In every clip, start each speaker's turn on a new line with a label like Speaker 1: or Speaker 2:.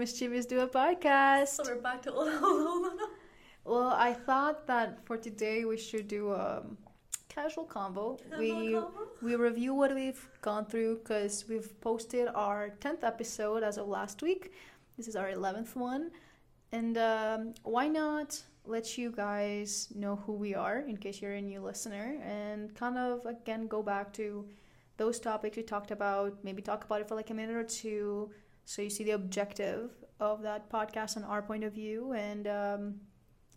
Speaker 1: Mischievous Duo podcast.
Speaker 2: So we're back to
Speaker 1: Well, I thought that for today we should do a casual convo. we
Speaker 2: convo?
Speaker 1: we review what we've gone through because we've posted our tenth episode as of last week. This is our eleventh one, and um, why not let you guys know who we are in case you're a new listener, and kind of again go back to those topics we talked about. Maybe talk about it for like a minute or two, so you see the objective of that podcast and our point of view, and um,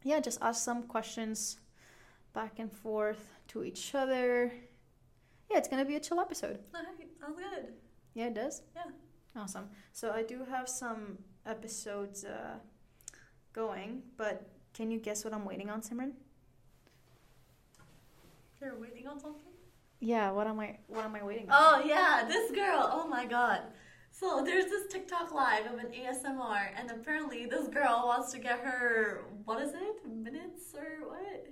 Speaker 1: yeah, just ask some questions back and forth to each other. Yeah, it's gonna be a chill episode.
Speaker 2: Alright, sounds good.
Speaker 1: Yeah, it does.
Speaker 2: Yeah.
Speaker 1: Awesome. So I do have some episodes uh, going, but can you guess what I'm waiting on, Simran?
Speaker 2: You're waiting on something?
Speaker 1: Yeah. What am I? What am I waiting on?
Speaker 2: Oh yeah, this girl. Oh my god. So there's this TikTok live of an ASMR, and apparently this girl wants to get her what is it? Minutes or what?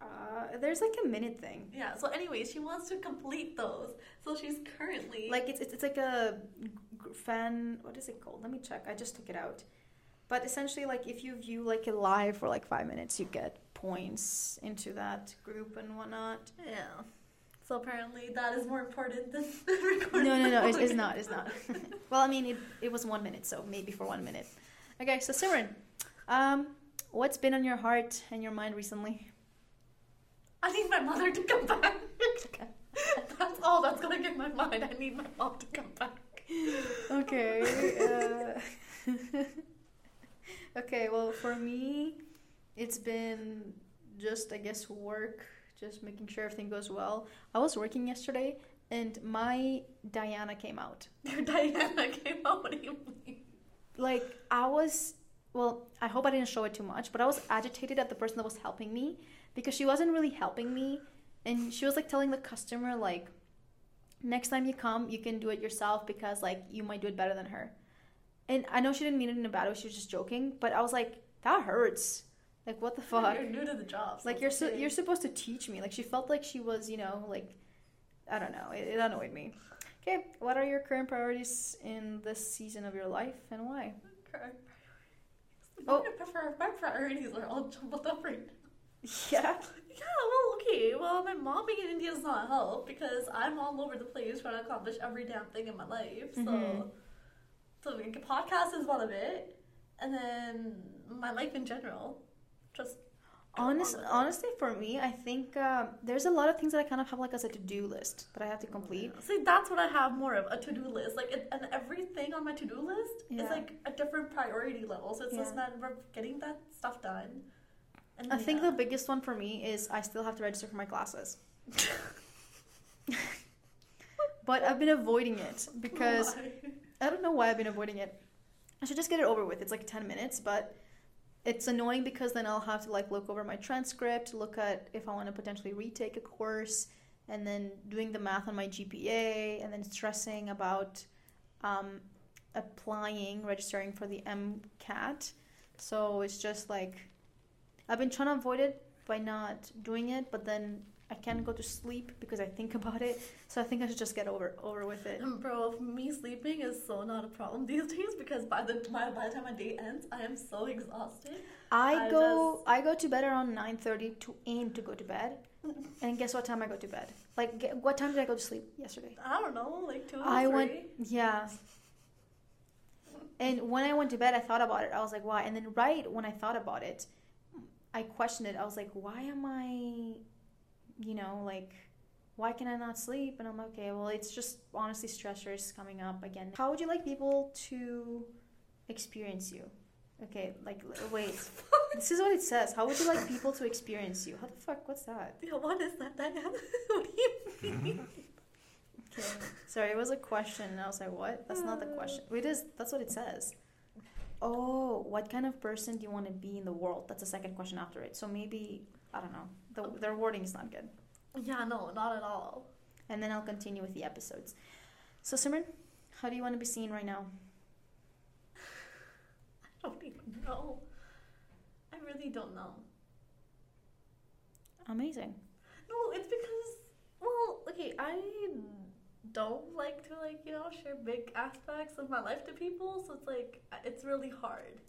Speaker 1: Uh, there's like a minute thing.
Speaker 2: Yeah. So anyway, she wants to complete those. So she's currently
Speaker 1: Like it's, it's it's like a g- fan. What is it called? Let me check. I just took it out. But essentially, like if you view like a live for like five minutes, you get points into that group and whatnot.
Speaker 2: yeah. So apparently that is more important than recording.
Speaker 1: No, no, no, it's, it's not. It's not. well, I mean, it, it was one minute, so maybe for one minute. Okay, so Simran, um, what's been on your heart and your mind recently?
Speaker 2: I need my mother to come back. that's all that's gonna get my mind. I need my mom to come back.
Speaker 1: Okay. Uh, okay, well, for me, it's been just, I guess, work, just making sure everything goes well. I was working yesterday, and my Diana came out.
Speaker 2: Your Diana came out. What do you mean?
Speaker 1: like I was well, I hope I didn't show it too much, but I was agitated at the person that was helping me because she wasn't really helping me and she was like telling the customer like next time you come, you can do it yourself because like you might do it better than her. And I know she didn't mean it in a bad way, she was just joking, but I was like that hurts. Like what the fuck?
Speaker 2: You're new to the job. so
Speaker 1: Like you're su- you're supposed to teach me. Like she felt like she was, you know, like I don't know. It, it annoyed me. Okay, what are your current priorities in this season of your life and why?
Speaker 2: Oh.
Speaker 1: Oh.
Speaker 2: Prefer my priorities are all jumbled up right now.
Speaker 1: Yeah.
Speaker 2: Yeah, well, okay. Well, my mom being in India does not help because I'm all over the place trying to accomplish every damn thing in my life. So,
Speaker 1: Mhm.
Speaker 2: so like, a podcast is one of it, and then my life in general. Just
Speaker 1: Honest, honestly, for me, I think um, there's a lot of things that I kind of have like as a to-do list that I have to complete.
Speaker 2: See, that's what I have more of a to do list. Like, it, and everything on my to do list
Speaker 1: Yeah.
Speaker 2: is like a different priority level. So it's just
Speaker 1: Yeah.
Speaker 2: matter of getting that stuff done. And
Speaker 1: I think the biggest one for me is I still have to register for my classes, but I've been avoiding it because
Speaker 2: Why?
Speaker 1: I don't know why I've been avoiding it. I should just get it over with. It's like 10 minutes, but it's annoying because then I'll have to like look over my transcript, look at if I want to potentially retake a course, and then doing the math on my GPA, and then stressing about um, applying, registering for the MCAT. So it's just like I've been trying to avoid it by not doing it, but then I can't go to sleep because I think about it. So I think I should just get over over with it.
Speaker 2: Bro, me sleeping is so not a problem these days because by the by, by the time my day ends, I am so exhausted.
Speaker 1: I
Speaker 2: I
Speaker 1: go I go to bed around 9:30 to aim to go to bed. And guess what time I go to bed? Like ge- what time did I go to sleep yesterday?
Speaker 2: I don't know, like two or
Speaker 1: I
Speaker 2: three.
Speaker 1: went yeah. And when I went to bed, I thought about it. I was like, why? And then right when I thought about it, I questioned it. I was like, why am I you know, like why can I not sleep? And I'm like, okay, well, it's just honestly stressors coming up again. How would you like people to experience you? Okay, like wait. This is what it says. How would you like people to experience you? How the fuck? What's that?
Speaker 2: Yeah, what is that, Diana? what do you mean?
Speaker 1: Okay. Sorry, it was a question, and I was like, what? That's not the question. Uh. It is. That's what it says. Oh, what kind of person do you want to be in the world? That's the second question after it. So maybe I don't know. The their wording is not good.
Speaker 2: yeah, no, not at all.
Speaker 1: And then I'll continue with the episodes. So Simran, how do you want to be seen right now?
Speaker 2: I don't even know. I really don't know.
Speaker 1: Amazing.
Speaker 2: No, it's because well, okay, I don't like to like you know share big aspects of my life to people, so it's like it's really hard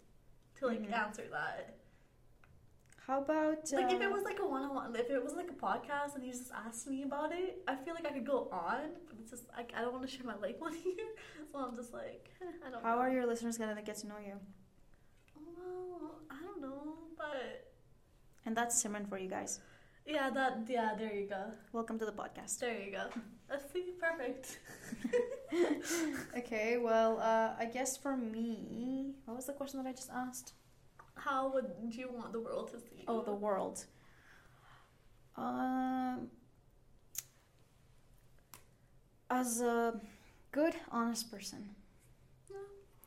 Speaker 2: to like
Speaker 1: Mhm.
Speaker 2: answer that.
Speaker 1: How about
Speaker 2: Like if it
Speaker 1: uh,
Speaker 2: was like a one on one, if it was like a podcast and you just asked me about it, I feel like I could go on, but it's just like I don't want to share my life on here, so I'm just like I don't.
Speaker 1: how
Speaker 2: know.
Speaker 1: are your listeners gonna get to know you?
Speaker 2: Well, I don't know, but
Speaker 1: And that's Simran for you guys.
Speaker 2: yeah, that yeah, there you go,
Speaker 1: Welcome to the podcast.
Speaker 2: there you go. That's perfect.
Speaker 1: Okay, well, uh, I guess for me, what was the question that I just asked?
Speaker 2: How would you want the world to see you?
Speaker 1: Oh, the world. Um, as a good, honest person,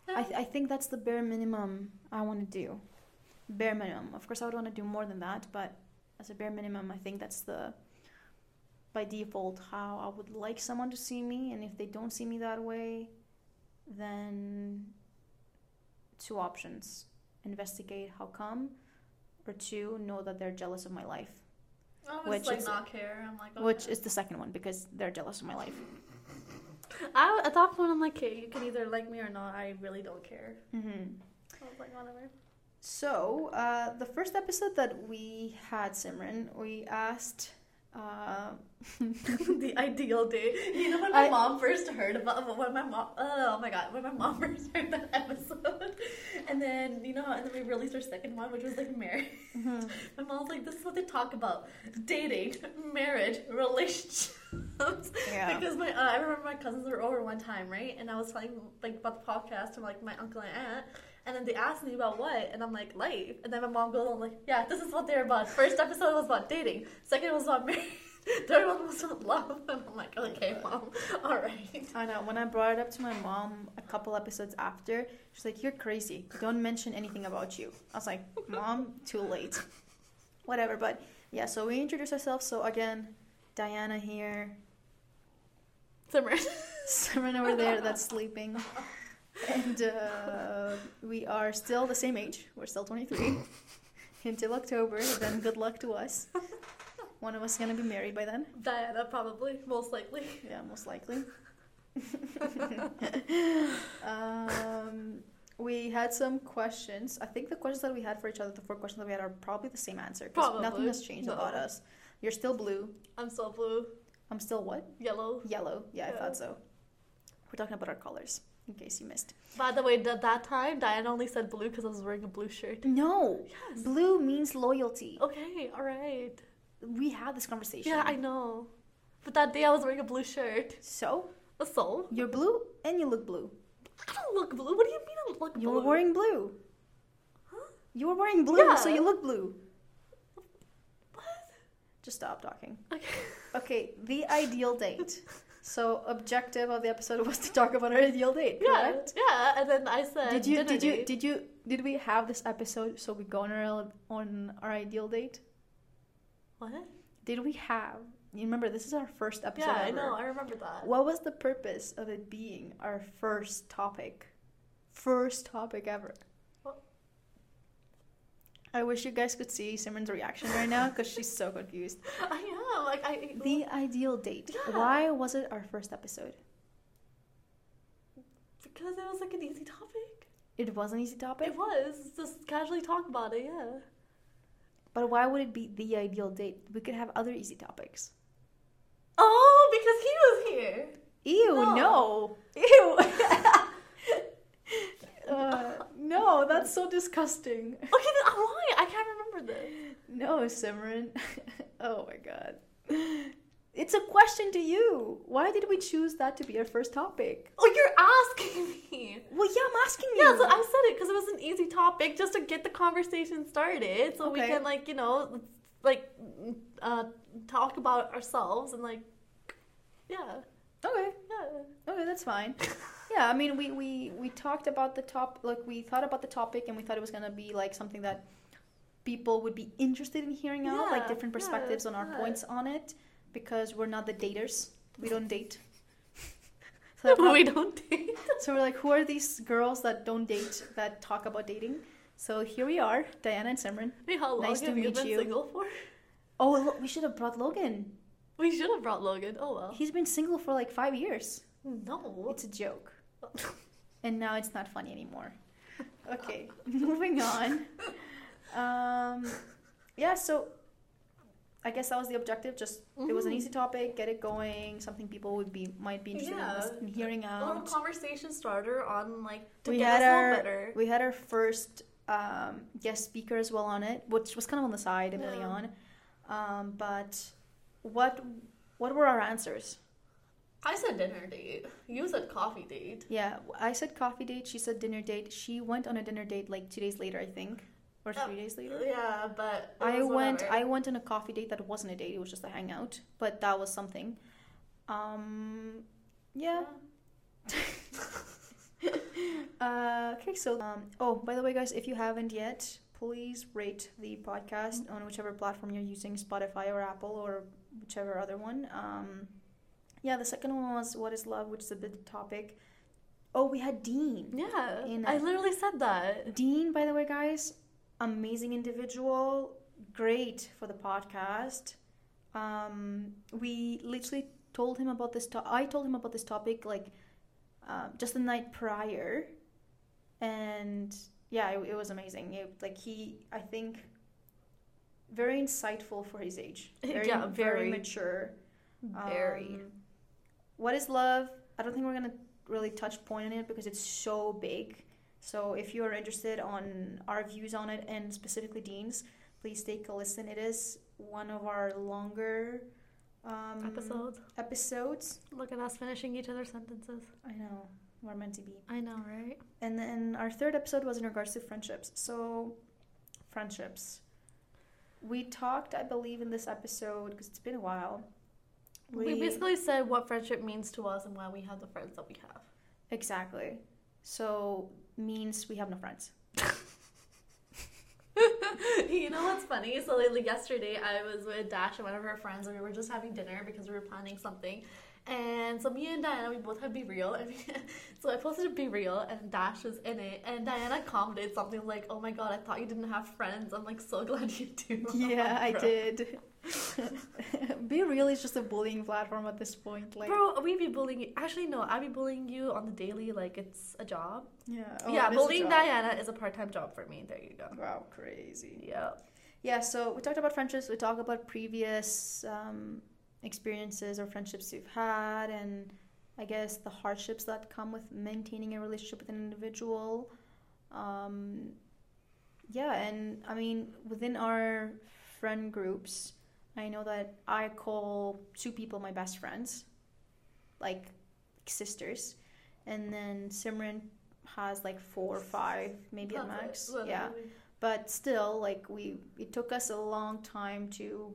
Speaker 1: I, th- I think that's the bare minimum I want to do. Bare minimum. Of course, I would want to do more than that, but as a bare minimum, I think that's the by default how I would like someone to see me. And if they don't see me that way, then two options: investigate how come, or two, know that they're jealous of my life.
Speaker 2: Was
Speaker 1: which
Speaker 2: like
Speaker 1: is-
Speaker 2: not care. I'm like,
Speaker 1: Which is the second one because they're jealous of my life.
Speaker 2: I at that point I'm like, okay, you can either like me or not. I really don't care.
Speaker 1: Mm-hmm.
Speaker 2: I was like, whatever.
Speaker 1: So, uh, the first episode that we had, Simran, we asked. Uh,
Speaker 2: the ideal day. You know when my
Speaker 1: I-
Speaker 2: mom first heard about when my mom oh my god when my mom first heard that episode, and then you know and then we released our second one which was like marriage.
Speaker 1: mhm.
Speaker 2: My mom's like, this is what they talk about: dating, marriage, relationships.
Speaker 1: Yeah.
Speaker 2: Because my, uh, I remember my cousins were over one time, right? And I was telling like about the podcast to like my uncle and aunt, and then they asked me about what, and I'm like, life. And then my mom goes on like, yeah, this is what they're about. First episode was about dating. Second was about marriage. Third one was about love. And I'm like, okay, mom, all right.
Speaker 1: I know. When I brought it up to my mom a couple episodes after, she's like, "You're crazy. Don't mention anything about you." I was like, "Mom, too late." Whatever. But yeah. So we introduced ourselves. So again, Diana here,
Speaker 2: Simmer.
Speaker 1: Simran over there that's sleeping, and uh, we are still the same age. We're still 23 until October. Then good luck to us. One of us is gonna be married by then.
Speaker 2: Diana, probably, most likely.
Speaker 1: Yeah, most likely. um, we had some questions. I think the questions that we had for each other, the four questions that we had, are probably the same answer. 'cause nothing has changed
Speaker 2: No.
Speaker 1: about us. You're still blue.
Speaker 2: I'm still blue,
Speaker 1: I'm still what?
Speaker 2: yellow.
Speaker 1: Yellow. Yeah, I thought so. We're talking about our colors, in case you missed.
Speaker 2: By the way, at that time, Diana only said blue because I was wearing a blue shirt.
Speaker 1: No,
Speaker 2: Yes.
Speaker 1: blue means loyalty.
Speaker 2: Okay, all right.
Speaker 1: We had this conversation.
Speaker 2: Yeah, I know. But that day I was wearing a blue shirt.
Speaker 1: So
Speaker 2: A soul.
Speaker 1: you're blue and you look blue.
Speaker 2: I don't look blue. What do you mean I look blue?
Speaker 1: You were wearing blue.
Speaker 2: Huh?
Speaker 1: You were wearing blue,
Speaker 2: yeah.
Speaker 1: so you look blue.
Speaker 2: What?
Speaker 1: Just stop talking.
Speaker 2: Okay.
Speaker 1: Okay, the ideal date. So objective of the episode was to talk about our ideal date,
Speaker 2: Yeah,
Speaker 1: correct?
Speaker 2: yeah. And then I said,
Speaker 1: Did you did you
Speaker 2: date.
Speaker 1: did you did we have this episode so we go on our on our ideal date?
Speaker 2: What?
Speaker 1: Did we have? You remember this is our first episode
Speaker 2: Yeah, I know. I remember that.
Speaker 1: What was the purpose of it being our first topic? First topic ever. I wish you guys could see Simran's reaction right now because she's so confused.
Speaker 2: I am. Like I.
Speaker 1: The ideal date.
Speaker 2: Yeah.
Speaker 1: Why was it our first episode?
Speaker 2: because it was like an easy topic.
Speaker 1: It was an easy topic.
Speaker 2: It was just casually talk about it. Yeah.
Speaker 1: But why would it be the ideal date? We could have other easy topics.
Speaker 2: Oh, because he was here.
Speaker 1: Ew,
Speaker 2: No.
Speaker 1: no. Ew. uh, no, that's so disgusting.
Speaker 2: Okay, then why? I can't remember this.
Speaker 1: No, Simran. oh my god. It's a question to you. Why did we choose that to be our first topic?
Speaker 2: Oh, you're asking me.
Speaker 1: Well, yeah, I'm asking you.
Speaker 2: Yeah, so I said it because it was an easy topic just to get the conversation started, so we can like you know, like uh, talk about ourselves and like, yeah,
Speaker 1: okay,
Speaker 2: yeah.
Speaker 1: okay, that's fine. Yeah, I mean, we, we we talked about the top, like we thought about the topic, and we thought it was gonna be like something that people would be interested in hearing out, like
Speaker 2: Yeah,
Speaker 1: different
Speaker 2: yeah,
Speaker 1: perspectives on our
Speaker 2: yeah.
Speaker 1: points on it, because we're not the daters. We don't date. so,
Speaker 2: But we don't date.
Speaker 1: so we're like, who are these girls that don't date that talk about dating? So here we are, Diana and Simran.
Speaker 2: Hey, how long
Speaker 1: Nice to
Speaker 2: you
Speaker 1: meet
Speaker 2: been
Speaker 1: you.
Speaker 2: single for?
Speaker 1: Oh, look, we should have brought Logan.
Speaker 2: We should have brought Logan. Oh well.
Speaker 1: He's been single for like five years.
Speaker 2: No.
Speaker 1: It's a joke. and now it's not funny anymore. Okay, moving on. Um, yeah, so I guess that was the objective. Just it was an
Speaker 2: Mhm.
Speaker 1: easy topic, get it going, something people would be might be interested
Speaker 2: Yeah.
Speaker 1: in, hearing
Speaker 2: A little conversation starter on like to
Speaker 1: We
Speaker 2: get
Speaker 1: had
Speaker 2: us
Speaker 1: our-
Speaker 2: better.
Speaker 1: We had our first um, guest speaker as well on it, which was kind of on the side,
Speaker 2: Yeah.
Speaker 1: Emilion. Um, but what what were our answers?
Speaker 2: I said dinner date. You said coffee date.
Speaker 1: Yeah, I said coffee date. She said dinner date. She went on a dinner date like two days later, I think, or
Speaker 2: Uh,
Speaker 1: three days later.
Speaker 2: Yeah, but
Speaker 1: I went.
Speaker 2: whatever.
Speaker 1: I went on a coffee date that wasn't a date. It was just a hangout, but that was something. Um, yeah. uh, okay, so um, oh, by the way, guys, if you haven't yet, please rate the podcast on whichever platform you're using, Spotify or Apple or whichever other one. Um, yeah, the second one was "What is Love," which is a big topic. Oh, we had Dean.
Speaker 2: Yeah,
Speaker 1: In
Speaker 2: I
Speaker 1: a-
Speaker 2: literally said that.
Speaker 1: Dean, by the way, guys, amazing individual, great for the podcast. Um, we literally told him about this. To- I told him about this topic like um, just the night prior, and yeah, it, it was amazing. It, like he, I think, very insightful for his age. Very,
Speaker 2: Yeah,
Speaker 1: very
Speaker 2: very.
Speaker 1: mature.
Speaker 2: Very.
Speaker 1: Um, what is love? I don't think we're gonna really touch point on it because it's so big. So if you're interested on our views on it and specifically Dean's, please take a listen. It is one of our longer um,
Speaker 2: Episodes.
Speaker 1: Episodes.
Speaker 2: Look at us finishing each other's sentences.
Speaker 1: I know we're meant to be.
Speaker 2: I know, right?
Speaker 1: And then our third episode was in regards to friendships. So friendships. We talked, I believe, in this episode because it's been a while.
Speaker 2: We, basically said what friendship means to us and why we have the friends that we have.
Speaker 1: Exactly. So means we have no friends.
Speaker 2: you know what's funny? So like, yesterday I was with Dash and one of her friends and we were just having dinner because we were planning something. And so me and Diana, we both had BeReal. And so I posted BeReal and Dash was in it. And Diana commented something like, oh my god, I thought you didn't have friends. I'm like so glad you do.
Speaker 1: Yeah, I did. BeReal is just a bullying platform at this point. Like,
Speaker 2: Bro, we be bullying you. Actually, no, I be bullying you on the daily like it's a job.
Speaker 1: yeah, oh,
Speaker 2: yeah,
Speaker 1: it is a
Speaker 2: bullying. Diana is a part time job for me. There you go.
Speaker 1: Wow, crazy.
Speaker 2: Yeah.
Speaker 1: Yeah, so we talked about friendships. We talked about previous um, experiences or friendships you've had, and I guess the hardships that come with maintaining a relationship with an individual. Um, yeah, and I mean, within our friend groups, I know that I call two people my best friends, like sisters, and then Simran has like four or five, maybe at max. Yeah. But still like we it took us a long time to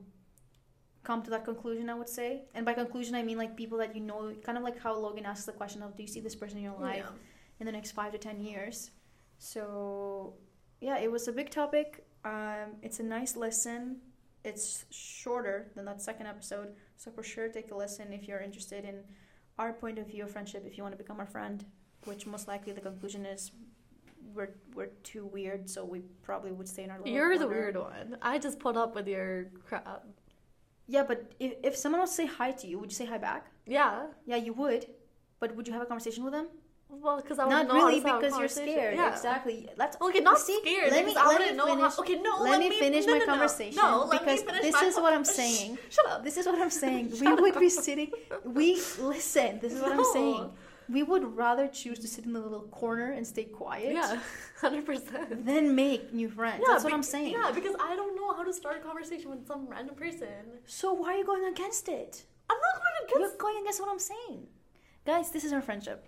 Speaker 1: come to that conclusion i would say. And by conclusion i mean like people that you know kind of like how logan asks the question of do you see this person in your life
Speaker 2: Yeah.
Speaker 1: in the next five to ten years? So yeah it was a big topic. Um, it's a nice listen it's shorter than that second episode so for sure take a listen if you're interested in our point of view of friendship if you want to become our friend which most likely the conclusion is we're we're too weird so we probably would stay in our
Speaker 2: You're the weird one. I just put up with your crap.
Speaker 1: yeah but if, if someone else say hi to you would you say hi back
Speaker 2: Yeah.
Speaker 1: yeah you would but would you have a conversation with them
Speaker 2: Well, because I
Speaker 1: not
Speaker 2: wouldn't know how
Speaker 1: really because you're scared
Speaker 2: Yeah.
Speaker 1: exactly that's
Speaker 2: Okay, not
Speaker 1: See,
Speaker 2: scared.
Speaker 1: let me-
Speaker 2: I
Speaker 1: let me
Speaker 2: know
Speaker 1: finish-
Speaker 2: how. Okay, no.
Speaker 1: let me finish
Speaker 2: no,
Speaker 1: my
Speaker 2: no,
Speaker 1: conversation
Speaker 2: No, let
Speaker 1: because
Speaker 2: me finish
Speaker 1: this
Speaker 2: my
Speaker 1: is what I'm saying.
Speaker 2: Shut up.
Speaker 1: this is what i'm saying we would be sitting we listen this is what i'm saying we would rather choose to sit in the little corner and stay quiet
Speaker 2: Yeah, hundred percent.
Speaker 1: than make new friends that's what i'm saying
Speaker 2: Yeah, because I don't know how to start a conversation with some random person.
Speaker 1: so why are you going against it
Speaker 2: I'm not going against.
Speaker 1: You're going against what I'm saying. Guys, this is our friendship.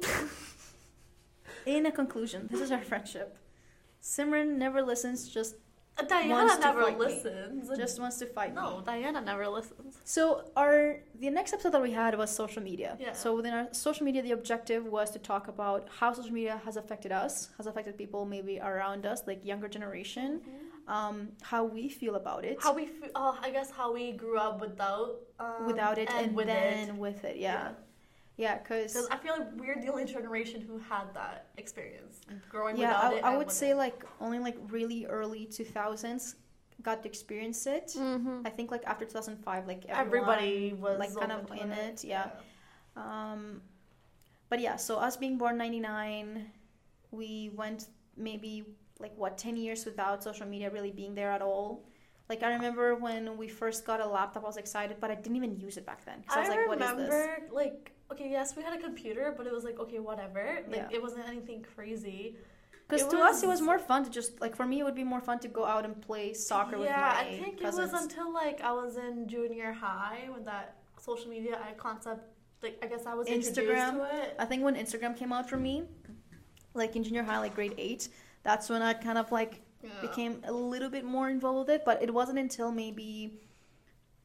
Speaker 1: In a conclusion, this is our friendship. Simran never listens, just
Speaker 2: Diana
Speaker 1: wants to
Speaker 2: never
Speaker 1: fight me.
Speaker 2: listens.
Speaker 1: just wants to fight
Speaker 2: no,
Speaker 1: me.
Speaker 2: Diana never listens.
Speaker 1: So our the next episode that we had was social media.
Speaker 2: Yeah.
Speaker 1: So within our social media, the objective was to talk about how social media has affected us, has affected people maybe around us, like younger generation, um, how we feel about it,
Speaker 2: How we, f- uh, I guess, how we grew up without, um,
Speaker 1: without it, and,
Speaker 2: with
Speaker 1: then
Speaker 2: it.
Speaker 1: with it. Yeah, yeah, because
Speaker 2: Because I feel like we're the only generation who had that experience growing
Speaker 1: yeah
Speaker 2: without
Speaker 1: I,
Speaker 2: it.
Speaker 1: I
Speaker 2: and
Speaker 1: would say
Speaker 2: it.
Speaker 1: like only like really early 2000s got to experience it.
Speaker 2: Mm-hmm.
Speaker 1: I think like after 2005, like
Speaker 2: Everybody was
Speaker 1: like kind of in it. Yeah. Um, but yeah, so us being born 99, we went maybe like what 10 years without social media really being there at all. Like I remember when we first got a laptop, I was excited, but I didn't even use it back then because I, was like, "What is this?"
Speaker 2: remember, like, okay, yes, we had a computer, but it was like, okay, whatever. Like,
Speaker 1: Yeah.
Speaker 2: it wasn't anything crazy.
Speaker 1: Because to us, it was
Speaker 2: was-
Speaker 1: more fun to just like for me, it would be more fun to go out and play soccer with my yeah,
Speaker 2: I think
Speaker 1: cousins.
Speaker 2: it was until like I was in junior high when that social media concept, like, I guess I was introduced
Speaker 1: Instagram.
Speaker 2: to it.
Speaker 1: I think when Instagram came out for me, like in junior high, like grade eight, that's when I kind of like
Speaker 2: Yeah.
Speaker 1: became a little bit more involved with it. But it wasn't until maybe,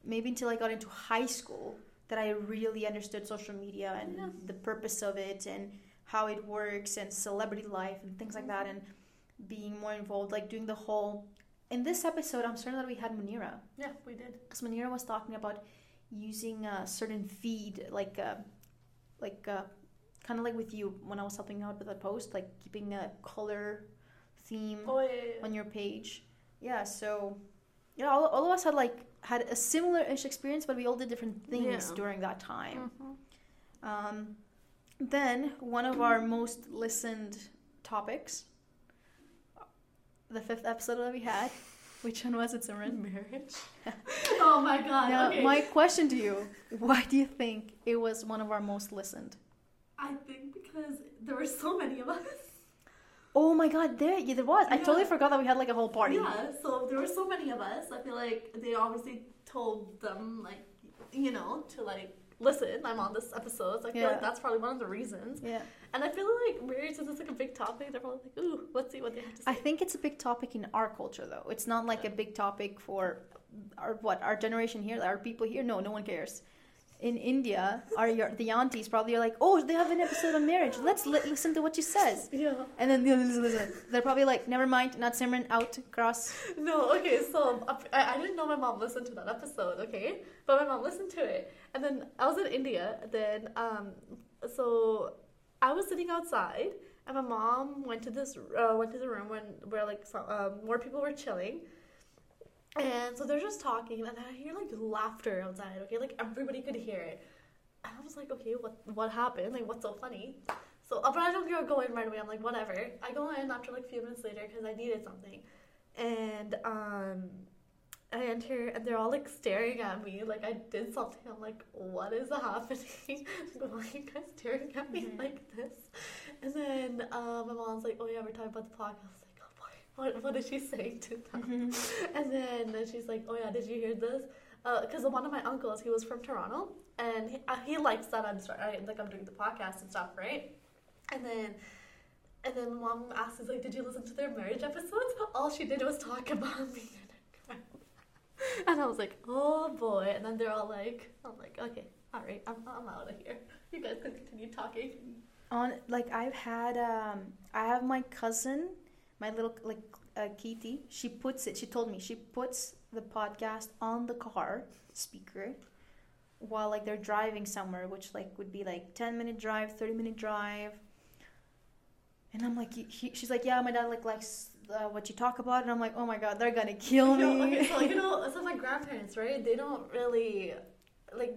Speaker 1: maybe until I got into high school that I really understood social media and
Speaker 2: Yeah.
Speaker 1: the purpose of it and how it works and celebrity life and things like that and being more involved, like doing the whole. In this episode, I'm certain that we had Munira
Speaker 2: yeah, we did.
Speaker 1: because Manira was talking about using a certain feed, like uh, like uh, kind of like with you when I was helping out with that post, like keeping a color theme
Speaker 2: Oh, yeah, yeah.
Speaker 1: on your page. Yeah, so yeah, all, all of us had like had a similar-ish experience, but we all did different things
Speaker 2: Yeah.
Speaker 1: during that time.
Speaker 2: Mhm.
Speaker 1: Um, then one of our most listened topics, the fifth episode that we had. Which one was it, Simran?
Speaker 2: Marriage. oh my god.
Speaker 1: Now,
Speaker 2: okay.
Speaker 1: my question to you: Why do you think it was one of our most listened?
Speaker 2: I think because there were so many of us.
Speaker 1: Oh my God, there, yeah, there was. I
Speaker 2: Yeah.
Speaker 1: totally forgot that we had like a whole party.
Speaker 2: Yeah, so there were so many of us. I feel like they obviously told them, like, you know, to like listen. I'm on this episode. So I feel
Speaker 1: Yeah.
Speaker 2: like that's probably one of the reasons.
Speaker 1: Yeah.
Speaker 2: And I feel like marriage is just like a big topic. They're probably like, ooh, let's see what they have to say.
Speaker 1: I think it's a big topic in our culture, though. It's not like a big topic for our what our generation here, our people here. No, no one cares. In India, are your, the aunties probably are like, "Oh, they have an episode on marriage. Let's li- listen to what she says."
Speaker 2: yeah.
Speaker 1: And then the others listen. They're probably like, "Never mind, not Simran, out, cross."
Speaker 2: No, okay, so I, I didn't know my mom listened to that episode, okay? But my mom listened to it. And then I was in India, then, um, so I was sitting outside, and my mom went to this, uh, went to the room when, where, like, some, um, more people were chilling. And so they're just talking, and I hear, like, laughter outside, okay? Like, everybody could hear it. And I was like, okay, what, what happened? Like, what's so funny? So, but I don't go- in right away. I'm like, whatever. I go in after, like, a few minutes later, because I needed something and um I enter and they're all like staring at me like I did something. I'm like, what is happening? Why are you guys staring at me
Speaker 1: Mhm.
Speaker 2: like this? And then um, my mom's like, oh yeah, we're talking about the podcast. What, what is she saying to them? And then, she's like, oh yeah, did you hear this? Because one of my uncles, he was from Toronto, and he, uh, he likes that I'm like I'm doing the podcast and stuff, right? And then, and then mom asked us like, did you listen to their marriage episodes? All she did was talk about me and. And I was like, oh boy. And then they're all like, I'm like, okay, all right, I'm, I'm out of here. You guys can continue talking.
Speaker 1: on like I've had um I have my cousin, my little like uh, Kitty. She puts it. She told me she puts the podcast on the car speaker while like they're driving somewhere, which like would be like ten minute drive, thirty minute drive. And I'm like, he, he- she's like, yeah, my dad like likes uh, what you talk about, and I'm like, oh my god, they're gonna kill
Speaker 2: You know,
Speaker 1: me.
Speaker 2: okay, so you know, so my grandparents, right? They don't really like.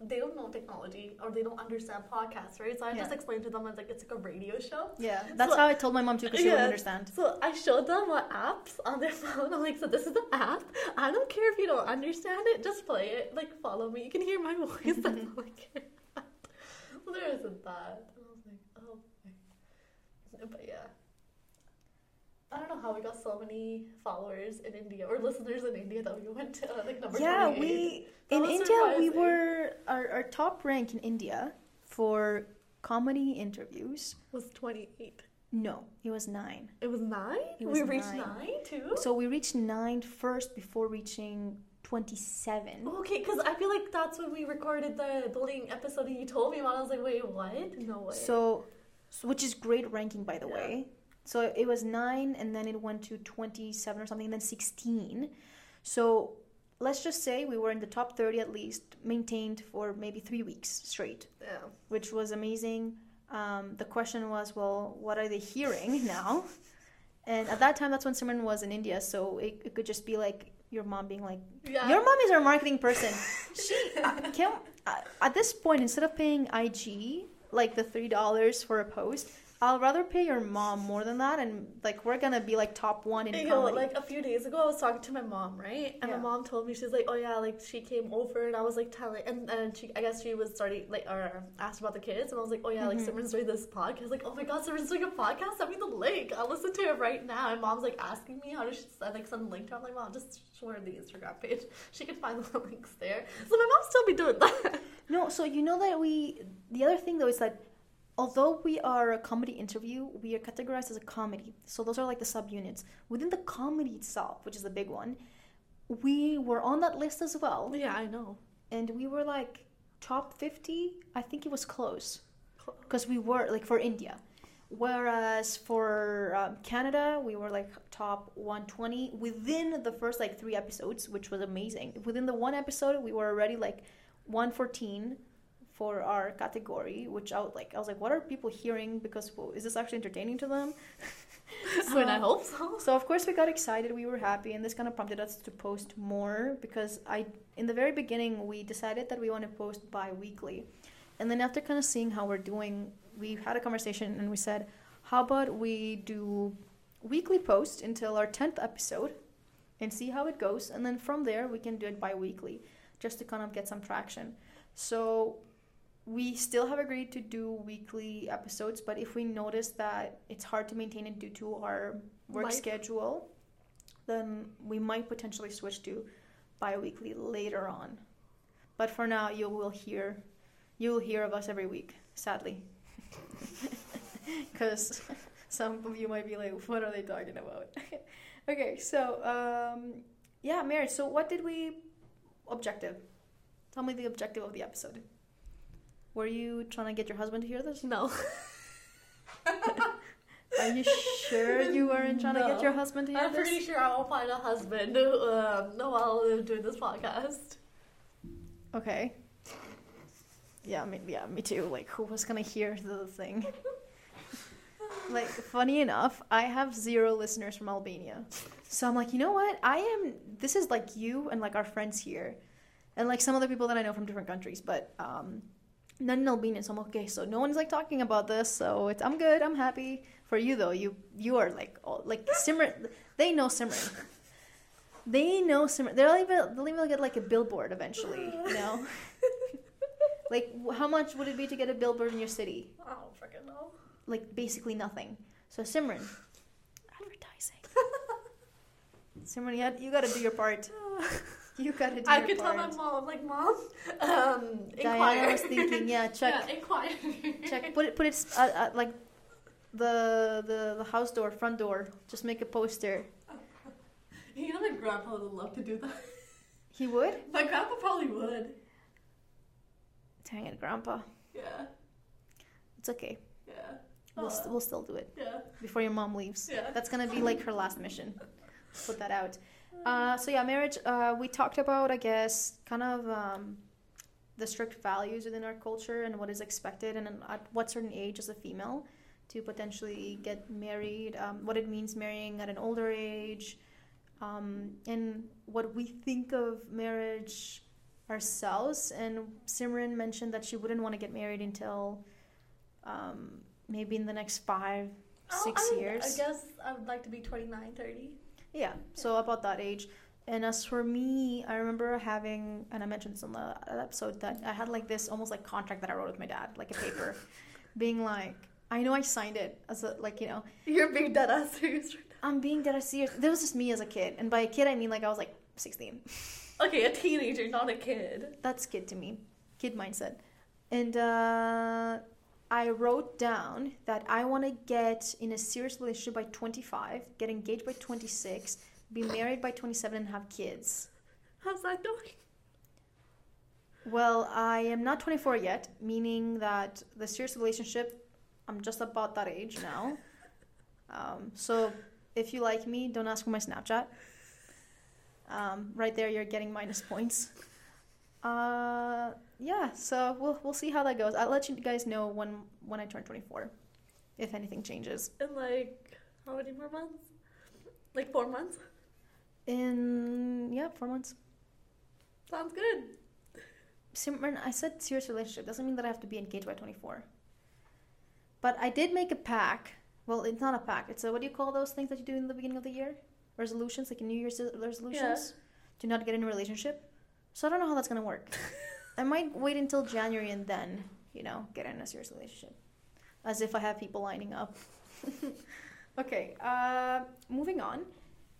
Speaker 2: They don't know technology or they don't understand podcasts, right? So I just
Speaker 1: Yeah.
Speaker 2: explained to them as like it's like a radio show.
Speaker 1: yeah, that's
Speaker 2: So-
Speaker 1: how I told my mom too, because she wouldn't understand.
Speaker 2: So I showed them what apps on their phone. I'm like, so this is the app. I don't care if you don't understand it. Just play it. Like follow me. You can hear my voice. That's all I care about. So there isn't that. And I was like, oh. okay. But yeah. I don't know how we got so many followers in India or listeners in India that we went to uh, like number
Speaker 1: yeah we in india we were our, our top rank in india for comedy interviews
Speaker 2: was 28.
Speaker 1: no it was nine
Speaker 2: It was nine?
Speaker 1: It was
Speaker 2: we reached
Speaker 1: nine.
Speaker 2: nine too?
Speaker 1: so we reached nine first before reaching 27
Speaker 2: Okay, because I feel like that's when we recorded the bullying episode and you told me about. I was like, wait, what? No way.
Speaker 1: so, so which is great ranking by the
Speaker 2: Yeah.
Speaker 1: way so it was nine and then it went to 27 or something and then 16 so let's just say we were in the top 30 at least maintained for maybe three weeks straight
Speaker 2: yeah.
Speaker 1: which was amazing. Um, the question was, well, what are they hearing now? And at that time, that's when Simran was in India, so it, it could just be like your mom being like,
Speaker 2: Yeah.
Speaker 1: "Your mom is our marketing person." She uh, can uh, at this point instead of paying IG like the three dollars for a post, I'll rather pay your mom more than that, and like we're gonna be like top one in
Speaker 2: You know,
Speaker 1: comedy.
Speaker 2: like a few days ago, I was talking to my mom, right? And
Speaker 1: Yeah.
Speaker 2: my mom told me she's like, "Oh yeah, like she came over," and I was like telling, and and she, I guess she was starting like or asked about the kids, and I was like, "Oh yeah, like
Speaker 1: Mhm.
Speaker 2: Simran's doing this podcast." Like, "Oh my god, Simran's doing a podcast! Send me the link. I'll listen to it right now." And mom's like asking me how to send like send the link to. her. I'm like, "Mom, just show her the Instagram page. She can find the links there." So my mom still be doing that.
Speaker 1: No, so you know that we. The other thing though is that although we are a comedy interview, we are categorized as a comedy. So those are like the subunits. Within the comedy itself, which is the big one, we were on that list as well.
Speaker 2: yeah, I know.
Speaker 1: And we were like top 50. I think it was close. Because we were like for India. Whereas for um, Canada, we were like top 120 within the first like three episodes, which was amazing. Within the one episode, we were already like 114 for our category, which I was like, I was like, what are people hearing? Because well, is this actually entertaining to them?
Speaker 2: I mean, I
Speaker 1: Um,
Speaker 2: hope so.
Speaker 1: so of course we got excited, we were happy, and this kind of prompted us to post more because I, in the very beginning, we decided that we want to post bi-weekly, and then after kind of seeing how we're doing, we had a conversation and we said, how about we do weekly post until our tenth episode, and see how it goes, and then from there we can do it bi-weekly, just to kind of get some traction. So we still have agreed to do weekly episodes, but if we notice that it's hard to maintain it due to our work
Speaker 2: Life.
Speaker 1: schedule, then we might potentially switch to bi-weekly later on. But for now, you will hear, you will hear of us every week. Sadly, because some of you might be like, "What are they talking about?" okay, so um, yeah, marriage. So what did we objective? Tell me the objective of the episode. Were you trying to get your husband to hear this?
Speaker 2: No.
Speaker 1: Are you sure you weren't trying to get your husband to hear this?
Speaker 2: I'm pretty sure I will find a husband um, while doing this podcast.
Speaker 1: Okay. Yeah, me, yeah, me too. Like, who was gonna hear the thing? like, funny enough, I have zero listeners from Albania. So I'm like, you know what? I am. This is like you and like our friends here, and like some other people that I know from different countries, but um, none in Albania. So I'm okay. So no one's like talking about this. So it's I'm good. I'm happy. For you though, you you are like all, like Simran. They know Simran. They know Simran. They'll even they'll even get like a billboard eventually. You know. Like, how much would it be to get a billboard in your city?
Speaker 2: I don't freaking know.
Speaker 1: Like, basically nothing. So, Simran, advertising. Simran, you, had, you gotta do your part. You gotta do
Speaker 2: I could tell my mom, like, mom, um,
Speaker 1: Diana was thinking, yeah, check,
Speaker 2: Yeah, inquire.
Speaker 1: check, put it, put it, uh, uh, like, the, the the house door, front door. Just make a poster.
Speaker 2: You know, my grandpa would love to do that.
Speaker 1: He would.
Speaker 2: My grandpa probably would.
Speaker 1: Dang it, Grandpa.
Speaker 2: Yeah,
Speaker 1: It's okay.
Speaker 2: yeah.
Speaker 1: We'll, st- we'll still do it
Speaker 2: yeah,
Speaker 1: before your mom leaves.
Speaker 2: yeah.
Speaker 1: That's gonna be like her last mission. Put that out. Uh, so yeah, marriage. Uh, we talked about, I guess, kind of um, the strict values within our culture and what is expected, and at what certain age as a female to potentially get married. Um, what it means marrying at an older age, um, and what we think of marriage ourselves. And Simran mentioned that she wouldn't want to get married until um, maybe in the next five,
Speaker 2: Oh,
Speaker 1: six
Speaker 2: I
Speaker 1: years.
Speaker 2: I guess I would like to be 29, 30.
Speaker 1: Yeah, so about that age. And as for me, I remember having, and I mentioned this on the episode, that I had like this almost like contract that I wrote with my dad, like a paper, being like, I know I signed it as a, like, you know,
Speaker 2: You're being dead ass serious right
Speaker 1: I'm being dead serious. This was just me as a kid. And by a kid, I mean like I was like 16.
Speaker 2: Okay, a teenager, not a kid.
Speaker 1: That's kid to me, kid mindset. And uh, I wrote down that I want to get in a serious relationship by 25, get engaged by 26, be married by 27, and have kids.
Speaker 2: How's that going?
Speaker 1: Well, I am not 24 yet, meaning that the serious relationship, I'm just about that age now. Um, so if you like me, don't ask for my Snapchat. Um, right there, you're getting minus points. Uh, yeah, so we'll we'll see how that goes. I'll let you guys know when when I turn 24, if anything changes.
Speaker 2: In like, How many more months? Like four months?
Speaker 1: In yeah, four months.
Speaker 2: Sounds good.
Speaker 1: Simran, I said serious relationship doesn't mean that I have to be engaged by 24. But I did make a pack. Well, it's not a pack. It's a what do you call those things that you do in the beginning of the year? Resolutions, like a New Year's resolutions. Do not get in a relationship. So I don't know how that's gonna work. I might wait until January and then, you know, get in a serious relationship, as if I have people lining up. okay, uh, moving on.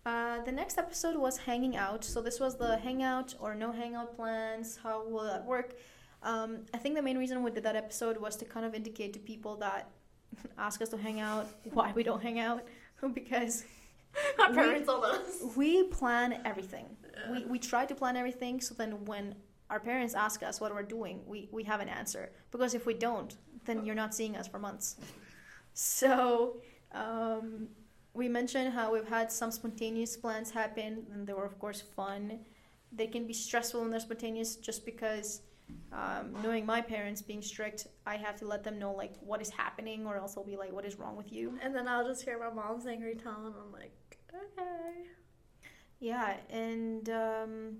Speaker 1: Uh, the next episode was hanging out. So this was the hangout or no hangout plans. How will that work? Um, I think the main reason we did that episode was to kind of indicate to people that ask us to hang out why we don't hang out because
Speaker 2: our parents told us
Speaker 1: we plan everything. Yeah. We we try to plan everything so then when our parents ask us what we're doing, we we have an answer. Because if we don't, then you're not seeing us for months. So um, we mentioned how we've had some spontaneous plans happen, and they were of course fun. They can be stressful when they're spontaneous, just because um, knowing my parents being strict, I have to let them know like what is happening, or else I'll be like, "What is wrong with you?"
Speaker 2: And then I'll just hear my mom's angry tone. And I'm like, okay.
Speaker 1: Yeah, and um,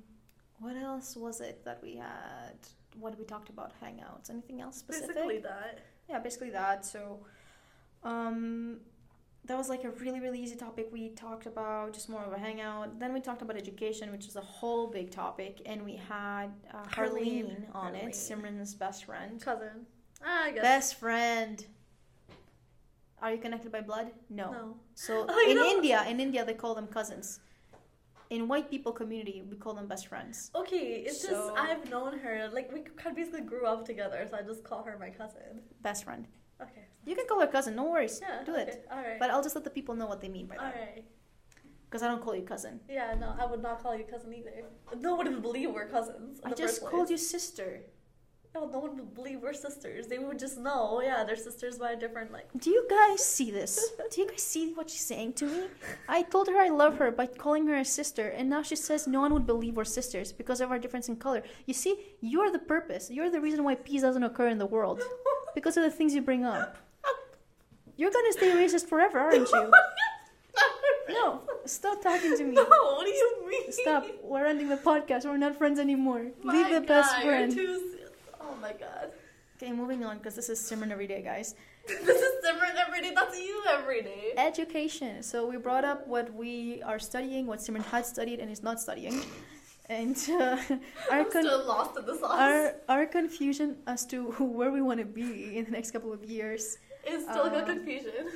Speaker 1: what else was it that we had? What we talked about hangouts? Anything else specific?
Speaker 2: Basically that.
Speaker 1: Yeah, basically that. So, um, that was like a really really easy topic we talked about just more of a hangout then we talked about education which is a whole big topic and we had uh, Harleen, on it simran's best friend
Speaker 2: cousin ah, I guess.
Speaker 1: best friend are you connected by blood no,
Speaker 2: no.
Speaker 1: so in know. india in india they call them cousins in white people community we call them best friends
Speaker 2: okay it's so, just i've known her like we kind of basically grew up together so i just call her my cousin
Speaker 1: best friend
Speaker 2: okay
Speaker 1: you can call her cousin, no worries.
Speaker 2: Yeah,
Speaker 1: do
Speaker 2: okay.
Speaker 1: it.
Speaker 2: All right.
Speaker 1: But I'll just let the people know what they mean by that.
Speaker 2: All right.
Speaker 1: Because I don't call you cousin.
Speaker 2: Yeah, no, I would not call you cousin either. No one would believe we're cousins.
Speaker 1: I just called you sister.
Speaker 2: No, no one would believe we're sisters. They would just know, oh, yeah, they're sisters by a different like.
Speaker 1: Do you guys see this? Do you guys see what she's saying to me? I told her I love her by calling her a sister, and now she says no one would believe we're sisters because of our difference in color. You see, you're the purpose. You're the reason why peace doesn't occur in the world because of the things you bring up. You're gonna stay racist forever, aren't you? no, stop talking to me.
Speaker 2: No, what do you mean?
Speaker 1: Stop. We're ending the podcast. We're not friends anymore.
Speaker 2: My
Speaker 1: Leave the
Speaker 2: God,
Speaker 1: best friend.
Speaker 2: Too... Oh my god.
Speaker 1: Okay, moving on because this is Simran every day, guys.
Speaker 2: this is Simran every day. That's you every day.
Speaker 1: Education. So we brought up what we are studying, what Simran had studied and is not studying. And uh,
Speaker 2: our, con- lost in the sauce.
Speaker 1: our our confusion as to where we want to be in the next couple of years
Speaker 2: is still um, a confusion.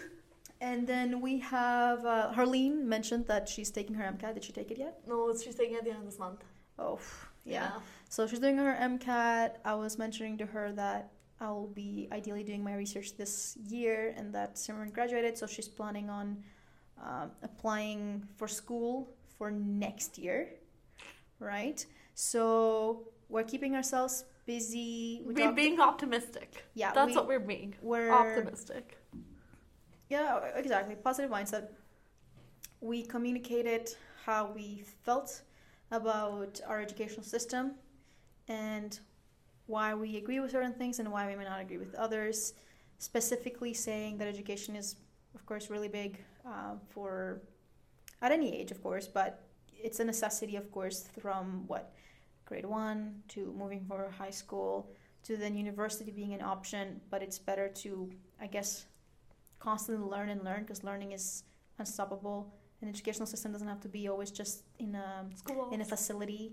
Speaker 1: And then we have uh, Harleen mentioned that she's taking her MCAT. Did she take it yet?
Speaker 2: No, she's taking it at the end of this month.
Speaker 1: Oh, yeah. yeah. So she's doing her MCAT. I was mentioning to her that I'll be ideally doing my research this year and that Simran graduated, so she's planning on um, applying for school for next year, right? So we're keeping ourselves busy.
Speaker 2: We we're being optimistic.
Speaker 1: Yeah,
Speaker 2: that's we, what we're being. We're optimistic.
Speaker 1: Yeah, exactly. Positive mindset. We communicated how we felt about our educational system and why we agree with certain things and why we may not agree with others. Specifically, saying that education is, of course, really big uh, for at any age, of course, but it's a necessity, of course, from what grade one to moving for high school to then university being an option but it's better to i guess constantly learn and learn because learning is unstoppable. An educational system doesn't have to be always just in a
Speaker 2: school
Speaker 1: in a facility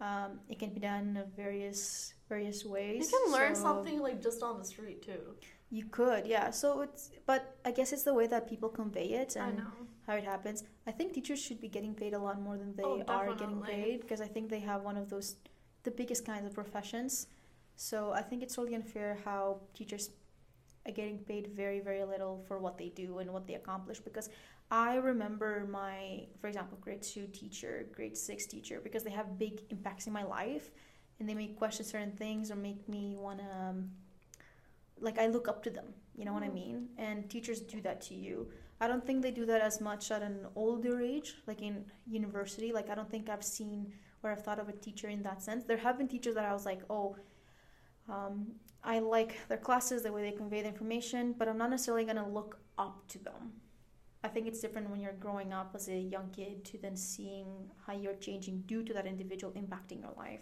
Speaker 1: um, it can be done in various various ways
Speaker 2: you can learn so something like just on the street too
Speaker 1: you could yeah so it's but i guess it's the way that people convey it and how it happens. I think teachers should be getting paid a lot more than they oh, are getting paid because I think they have one of those the biggest kinds of professions. So I think it's really unfair how teachers are getting paid very very little for what they do and what they accomplish because I remember my for example grade 2 teacher, grade 6 teacher because they have big impacts in my life and they make question certain things or make me want to um, like I look up to them, you know mm. what I mm. mean? And teachers do that to you. I don't think they do that as much at an older age, like in university. Like I don't think I've seen or I've thought of a teacher in that sense. There have been teachers that I was like, oh, um, I like their classes, the way they convey the information, but I'm not necessarily gonna look up to them. I think it's different when you're growing up as a young kid to then seeing how you're changing due to that individual impacting your life.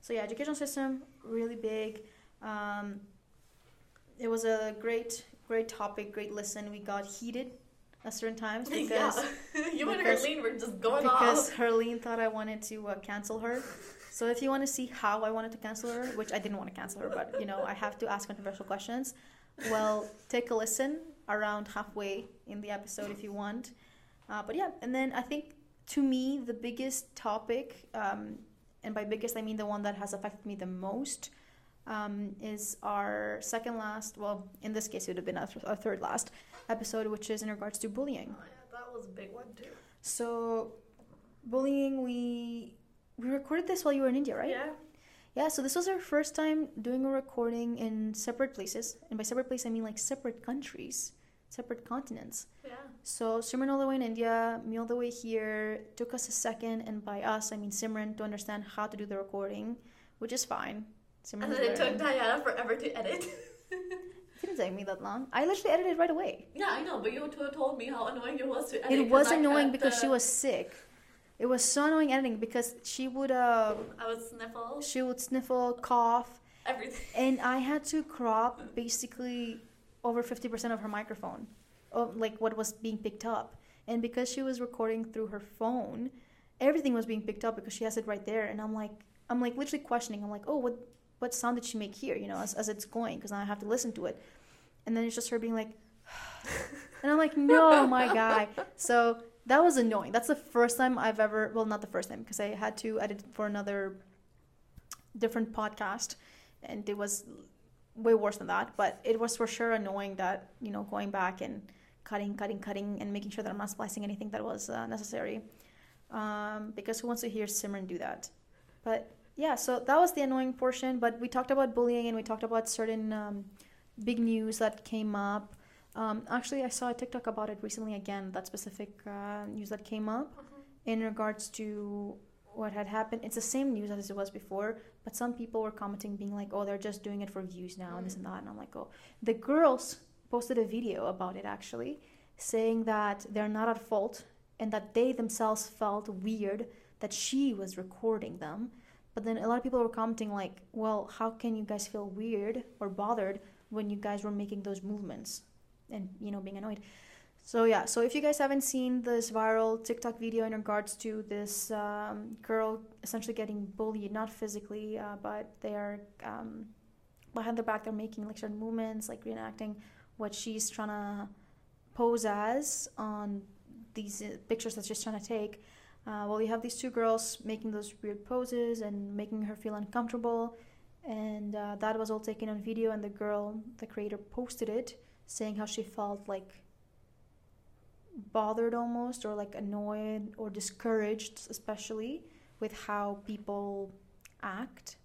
Speaker 1: So yeah, education system really big. Um, it was a great, great topic, great listen. We got heated at certain times because
Speaker 2: yeah. you and Harleen were just going off.
Speaker 1: because
Speaker 2: off.
Speaker 1: Harleen thought I wanted to uh, cancel her. So if you want to see how I wanted to cancel her, which I didn't want to cancel her, but you know I have to ask controversial questions. Well, take a listen around halfway in the episode if you want. Uh, but yeah, and then I think to me the biggest topic, um, and by biggest I mean the one that has affected me the most, um, is our second last. Well, in this case it would have been our, th- our third last episode, which is in regards to bullying.
Speaker 2: Oh, yeah, that was a big one too.
Speaker 1: So, bullying, we we recorded this while you were in India, right?
Speaker 2: Yeah.
Speaker 1: Yeah. So this was our first time doing a recording in separate places, and by separate place I mean like separate countries, separate continents.
Speaker 2: Yeah.
Speaker 1: So Simran all the way in India, me all the way here. Took us a second, and by us I mean Simran to understand how to do the recording, which is fine. Simran
Speaker 2: And then it took. Diana forever to edit.
Speaker 1: It didn't take me that long. I literally edited right away.
Speaker 2: yeah, I know, but you told me how annoying it was to edit.
Speaker 1: It was annoying because she was sick. It was so annoying editing because she would uh
Speaker 2: I would sniffle
Speaker 1: she would sniffle, cough,
Speaker 2: everything.
Speaker 1: and I had to crop basically over 50% of her microphone, of like what was being picked up. And because she was recording through her phone, everything was being picked up because she has it right there. And I'm like, I'm like literally questioning. I'm like, oh, what what sound did she make here? You know, as, as it's going because I have to listen to it. And then it's just her being like, and I'm like, no, my guy. So that was annoying. That's the first time I've ever, well, not the first time because I had to edit for another different podcast and it was way worse than that. But it was for sure annoying that you know going back and cutting cutting cutting and making sure that i'm not splicing anything that was uh, necessary. Um, because who wants to hear simran do that? But yeah so that was the annoying portion. But we talked about bullying and we talked about certain um, big news that came up um, actually i saw a tiktok about it recently again that specific uh, news that came up in regards to what had happened. It's the same news as it was before but some people were commenting being like oh they're just doing it for views now and this and that and i'm like oh. The girls posted a video about it actually saying that they're not at fault and that they themselves felt weird that she was recording them. But then a lot of people were commenting like well how can you guys feel weird or bothered when you guys were making those movements and you know being annoyed so yeah, so if you guys haven't seen this viral TikTok video in regards to this um, girl essentially getting bullied, not physically, uh, but they are um, behind their back, they're making like certain movements, like reenacting what she's trying to pose as on these uh, pictures that she's trying to take. Uh, well, you have these two girls making those weird poses and making her feel uncomfortable, and uh, that was all taken on video. And the girl, the creator, posted it saying how she felt like bothered almost or like annoyed or discouraged especially with how people act.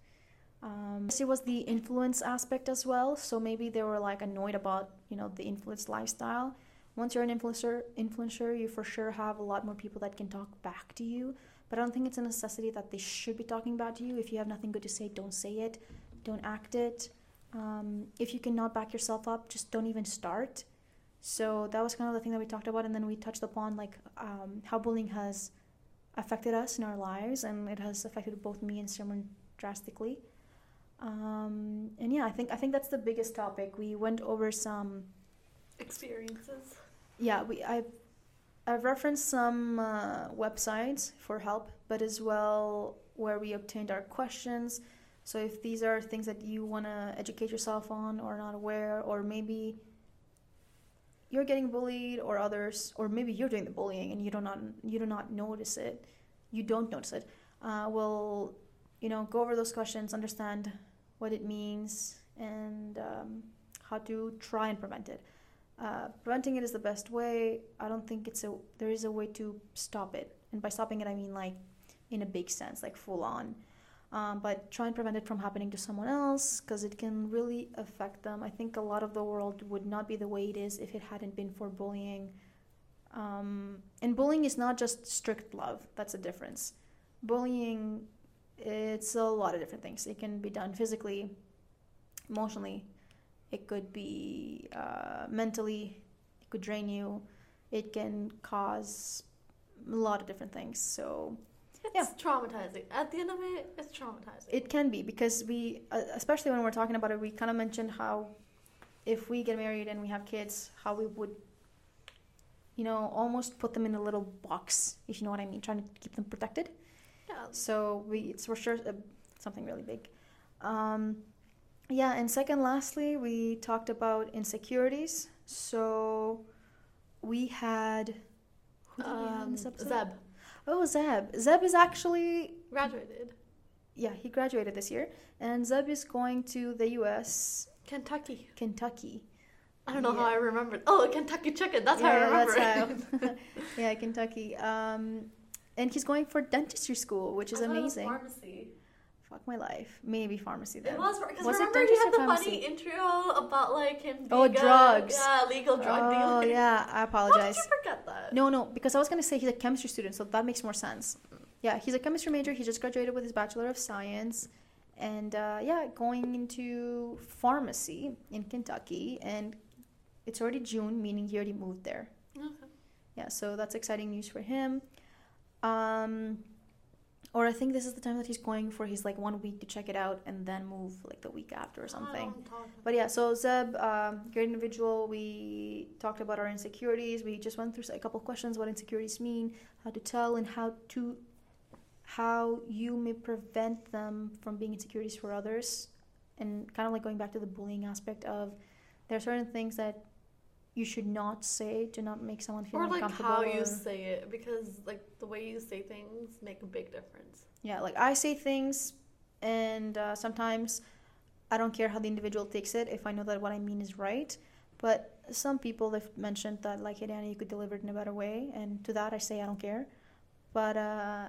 Speaker 1: Um, it was the influence aspect as well so maybe they were like annoyed about you know the influence lifestyle. Once you're an influencer influencer you for sure have a lot more people that can talk back to you but i don't think it's a necessity that they should be talking about you. If you have nothing good to say don't say it don't act it um, if you cannot back yourself up just don't even start. So that was kind of the thing that we talked about and then we touched upon like um, how bullying has affected us in our lives and it has affected both me and Simran drastically. Um, and yeah i think i think that's the biggest topic. We went over some
Speaker 2: Experiences.
Speaker 1: yeah we i've i've referenced some uh, websites for help but as well where we obtained our questions so if these are things that you want to educate yourself on or not aware or maybe you're getting bullied or others or maybe you're doing the bullying and you do not you do not notice it you don't notice it uh, we'll you know go over those questions understand what it means and um, how to try and prevent it. Uh, preventing it is the best way. I don't think it's a there is a way to stop it. And by stopping it i mean like in a big sense like full on um, but try and prevent it from happening to someone else because it can really affect them. I think a lot of the world would not be the way it is if it hadn't been for bullying. Um, and bullying is not just strict love, that's a difference. Bullying, it's a lot of different things. It can be done physically, emotionally, it could be uh, mentally, it could drain you, it can cause a lot of different things. So
Speaker 2: It's
Speaker 1: Yeah.
Speaker 2: traumatizing. At the end of it, it's traumatizing.
Speaker 1: it can be because we, uh, especially when we're talking about it, we kind of mentioned how if we get married and we have kids, how we would, you know, almost put them in a little box, if you know what I mean, trying to keep them protected.
Speaker 2: yeah.
Speaker 1: So we it's for sure uh, something really big. Um, yeah, and second, lastly, we talked about insecurities. So we had who did we have in
Speaker 2: Um,
Speaker 1: this episode?
Speaker 2: Zeb
Speaker 1: Oh, Zeb. Zeb is actually
Speaker 2: graduated.
Speaker 1: yeah he graduated this year, and Zeb is going to the U.S.
Speaker 2: Kentucky.
Speaker 1: Kentucky.
Speaker 2: I don't know how
Speaker 1: Yeah.
Speaker 2: I remembered. Oh, Kentucky Chicken. That's how I remember
Speaker 1: that's
Speaker 2: it.
Speaker 1: how- yeah, Kentucky. Um, and he's going for dentistry school, which is
Speaker 2: I thought it was
Speaker 1: amazing.
Speaker 2: Pharmacy.
Speaker 1: Fuck my life. Maybe pharmacy then.
Speaker 2: It was because
Speaker 1: Was it
Speaker 2: remember he had the
Speaker 1: pharmacy?
Speaker 2: funny intro about like him.
Speaker 1: Oh,
Speaker 2: being a-
Speaker 1: drugs.
Speaker 2: yeah, legal drug
Speaker 1: oh
Speaker 2: dealer.
Speaker 1: yeah, I apologize.
Speaker 2: How did you forget that?
Speaker 1: No, no, because I was gonna say he's a chemistry student, so that makes more sense. Yeah, he's a chemistry major. He just graduated with his bachelor of science, and uh, yeah, going into pharmacy in Kentucky, and it's already June, meaning he already moved there.
Speaker 2: Okay.
Speaker 1: Yeah, so that's exciting news for him. Um, or I think this is the time that he's going for his like one week to check it out and then move like the week after or something. But yeah, so Zeb, um, great individual. We talked about our insecurities. We just went through a couple questions what insecurities mean, how to tell, and how to how you may prevent them from being insecurities for others, and kind of like going back to the bullying aspect of there are certain things that you should not say to not make someone feel
Speaker 2: or like how you
Speaker 1: or-
Speaker 2: say it because like the way you say things make a big difference.
Speaker 1: Yeah, like I say things, and uh, sometimes I don't care how the individual takes it if I know that what I mean is right. But some people have mentioned that, like, hey, you could deliver it in a better way, and to that I say I don't care. But uh,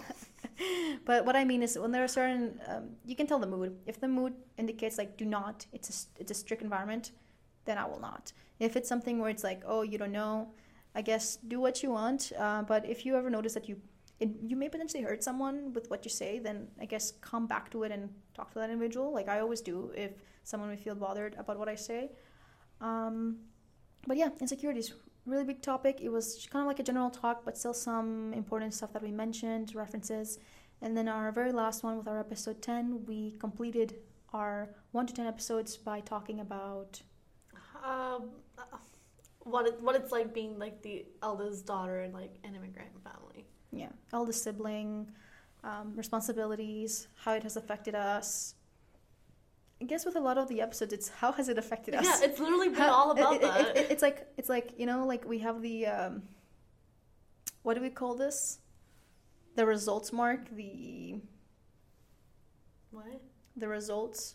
Speaker 1: but what I mean is when there are certain, um, you can tell the mood. If the mood indicates like do not, it's a, it's a strict environment, then I will not. If it's something where it's like oh you don't know, I guess do what you want. Uh, but if you ever notice that you it, you may potentially hurt someone with what you say, then I guess come back to it and talk to that individual. Like I always do if someone may feel bothered about what I say. Um, but yeah, insecurities, really big topic. It was kind of like a general talk, but still some important stuff that we mentioned, references. And then our very last one with our episode 10, we completed our 1 to 10 episodes by talking about
Speaker 2: Um, uh, what it, what it's like being like the eldest daughter in like an immigrant family.
Speaker 1: yeah, eldest sibling, um, responsibilities, how it has affected us. I guess with a lot of the episodes, it's how has it affected us?
Speaker 2: Yeah, it's literally been
Speaker 1: How-
Speaker 2: all about
Speaker 1: it-
Speaker 2: that.
Speaker 1: it- it's like it's like you know, like we have the um, what do we call this? The results mark, the
Speaker 2: what?
Speaker 1: the results,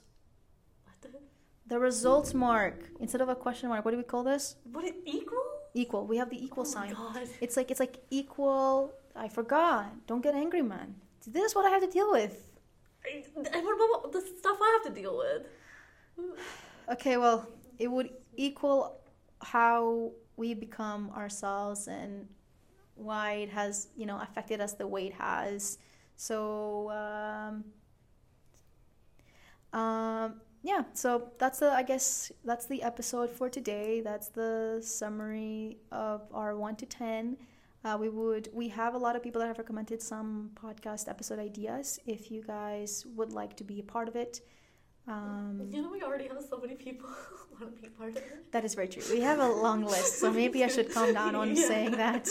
Speaker 2: the?
Speaker 1: results mark instead of a question mark. What do we call this?
Speaker 2: What it equal?
Speaker 1: Equal. We have the equal
Speaker 2: oh
Speaker 1: sign.
Speaker 2: My God.
Speaker 1: It's like it's like equal. I forgot. Don't get angry, man. This is what I have to deal with.
Speaker 2: I- what about the stuff I have to deal with?
Speaker 1: Okay, well, it would equal how we become ourselves and why it has, you know, affected us the way it has. So, um, um, yeah, so that's the, I guess, that's the episode for today. That's the summary of our 1 to 10. Uh, we would, we have a lot of people that have recommended some podcast episode ideas. If you guys would like to be a part of it, um,
Speaker 2: You know, we already have so many people want to be part of it.
Speaker 1: That is very true. We have a long list, so maybe I should calm down on
Speaker 2: Yeah.
Speaker 1: saying that.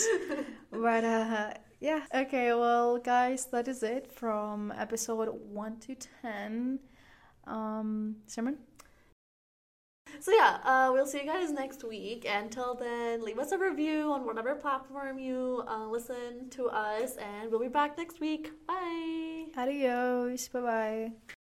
Speaker 1: But uh, yeah. Okay, well, guys, that is it from episode 1 to 10. Um, Simran?
Speaker 2: So yeah, uh, we'll see you guys next week. Until then, leave us a review on whatever platform you uh, listen to us, and we'll be back next week. Bye.
Speaker 1: Adios. Bye bye.